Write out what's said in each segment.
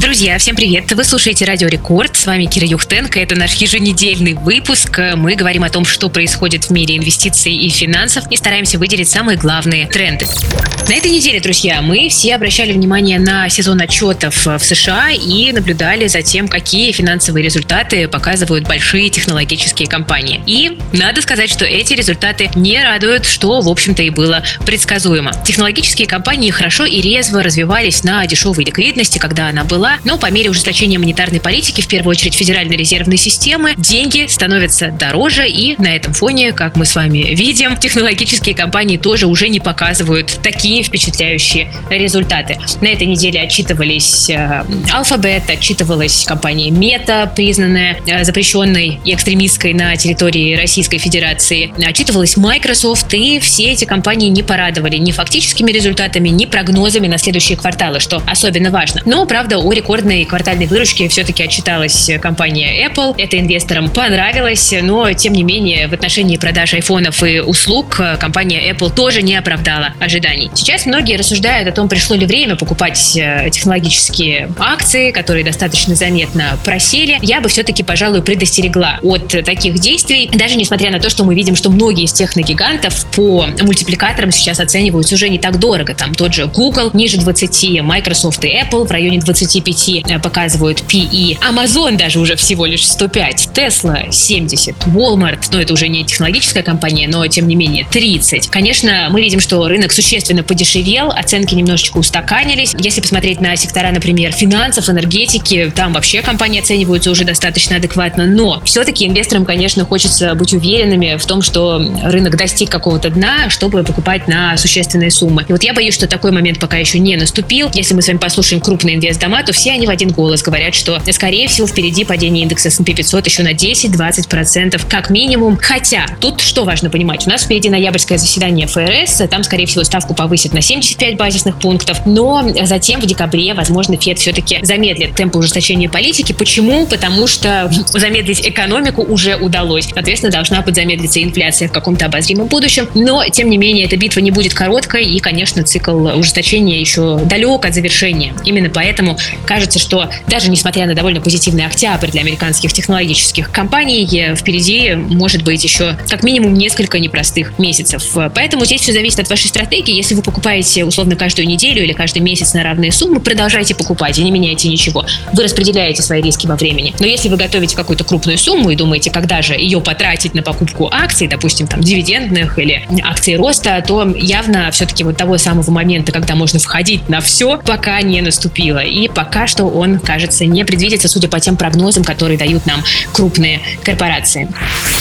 Друзья, всем привет! Вы слушаете Радио Рекорд. С вами Кира Юхтенко. Это наш еженедельный выпуск. Мы говорим о том, что происходит в мире инвестиций и финансов и стараемся выделить самые главные тренды. На этой неделе, друзья, мы все обращали внимание на сезон отчетов в США и наблюдали за тем, какие финансовые результаты показывают большие технологические компании. И надо сказать, что эти результаты не радуют, что, в общем-то, и было предсказуемо. Технологические компании хорошо и резво развивались на дешевой ликвидности, когда она была была, но по мере ужесточения монетарной политики, в первую очередь Федеральной резервной системы, деньги становятся дороже, и на этом фоне, как мы с вами видим, технологические компании тоже уже не показывают такие впечатляющие результаты. На этой неделе отчитывались э, Alphabet, отчитывалась компания Meta, признанная э, запрещенной и экстремистской на территории Российской Федерации, отчитывалась Microsoft, и все эти компании не порадовали ни фактическими результатами, ни прогнозами на следующие кварталы, что особенно важно. Но, правда, о рекордной квартальной выручке все-таки отчиталась компания Apple. Это инвесторам понравилось, но, тем не менее, в отношении продаж айфонов и услуг компания Apple тоже не оправдала ожиданий. Сейчас многие рассуждают о том, пришло ли время покупать э, технологические акции, которые достаточно заметно просели. Я бы все-таки, пожалуй, предостерегла от таких действий, даже несмотря на то, что мы видим, что многие из техногигантов по мультипликаторам сейчас оцениваются уже не так дорого. Там тот же Google ниже 20, Microsoft и Apple в районе 20 25 э, показывают PE. Amazon даже уже всего лишь 105. Tesla 70. Walmart, ну это уже не технологическая компания, но тем не менее 30. Конечно, мы видим, что рынок существенно подешевел, оценки немножечко устаканились. Если посмотреть на сектора, например, финансов, энергетики, там вообще компании оцениваются уже достаточно адекватно, но все-таки инвесторам, конечно, хочется быть уверенными в том, что рынок достиг какого-то дна, чтобы покупать на существенные суммы. И вот я боюсь, что такой момент пока еще не наступил. Если мы с вами послушаем крупные инвест-дома, то все они в один голос говорят, что, скорее всего, впереди падение индекса S&P 500 еще на 10-20% как минимум. Хотя, тут что важно понимать, у нас впереди ноябрьское заседание ФРС, там, скорее всего, ставку повысят на 75 базисных пунктов, но затем в декабре, возможно, Фед все-таки замедлит темпы ужесточения политики. Почему? Потому что замедлить экономику уже удалось. Соответственно, должна быть замедлиться инфляция в каком-то обозримом будущем, но, тем не менее, эта битва не будет короткой, и, конечно, цикл ужесточения еще далек от завершения. Именно поэтому кажется, что даже несмотря на довольно позитивный октябрь для американских технологических компаний, впереди может быть еще как минимум несколько непростых месяцев. Поэтому здесь все зависит от вашей стратегии. Если вы покупаете условно каждую неделю или каждый месяц на равные суммы, продолжайте покупать и не меняйте ничего. Вы распределяете свои риски во времени. Но если вы готовите какую-то крупную сумму и думаете, когда же ее потратить на покупку акций, допустим, там дивидендных или акций роста, то явно все-таки вот того самого момента, когда можно входить на все, пока не наступило. И пока пока что он, кажется, не предвидится, судя по тем прогнозам, которые дают нам крупные корпорации.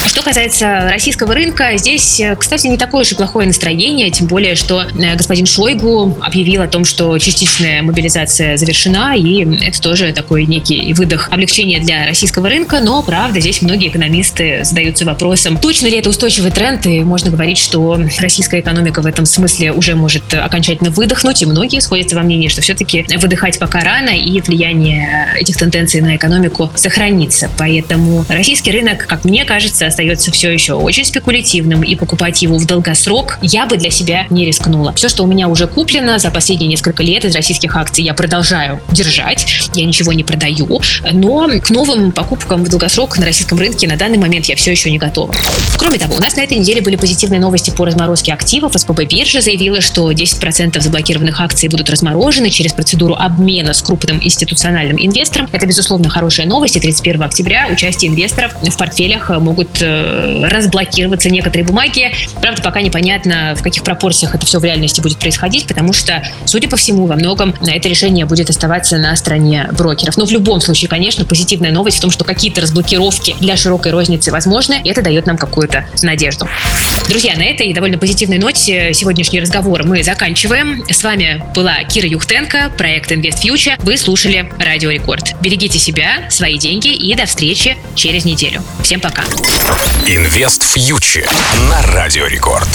Что касается российского рынка, здесь, кстати, не такое уж и плохое настроение, тем более, что э, господин Шойгу объявил о том, что частичная мобилизация завершена, и это тоже такой некий выдох облегчения для российского рынка, но, правда, здесь многие экономисты задаются вопросом, точно ли это устойчивый тренд, и можно говорить, что российская экономика в этом смысле уже может окончательно выдохнуть, и многие сходятся во мнении, что все-таки выдыхать пока рано, и влияние этих тенденций на экономику сохранится. Поэтому российский рынок, как мне кажется, остается все еще очень спекулятивным, и покупать его в долгосрок я бы для себя не рискнула. Все, что у меня уже куплено за последние несколько лет из российских акций, я продолжаю держать, я ничего не продаю, но к новым покупкам в долгосрок на российском рынке на данный момент я все еще не готова. Кроме того, у нас на этой неделе были позитивные новости по разморозке активов. СПБ биржа заявила, что 10% заблокированных акций будут разморожены через процедуру обмена с крупным крупным институциональным инвесторам. Это, безусловно, хорошая новость. И 31 октября участие инвесторов в портфелях могут э, разблокироваться некоторые бумаги. Правда, пока непонятно, в каких пропорциях это все в реальности будет происходить, потому что, судя по всему, во многом это решение будет оставаться на стороне брокеров. Но в любом случае, конечно, позитивная новость в том, что какие-то разблокировки для широкой розницы возможны, и это дает нам какую-то надежду. Друзья, на этой довольно позитивной ноте сегодняшний разговор мы заканчиваем. С вами была Кира Юхтенко, проект Invest Future. Слушали Радио Рекорд. Берегите себя, свои деньги и до встречи через неделю. Всем пока. Инвест фьючер на Радио Рекорд.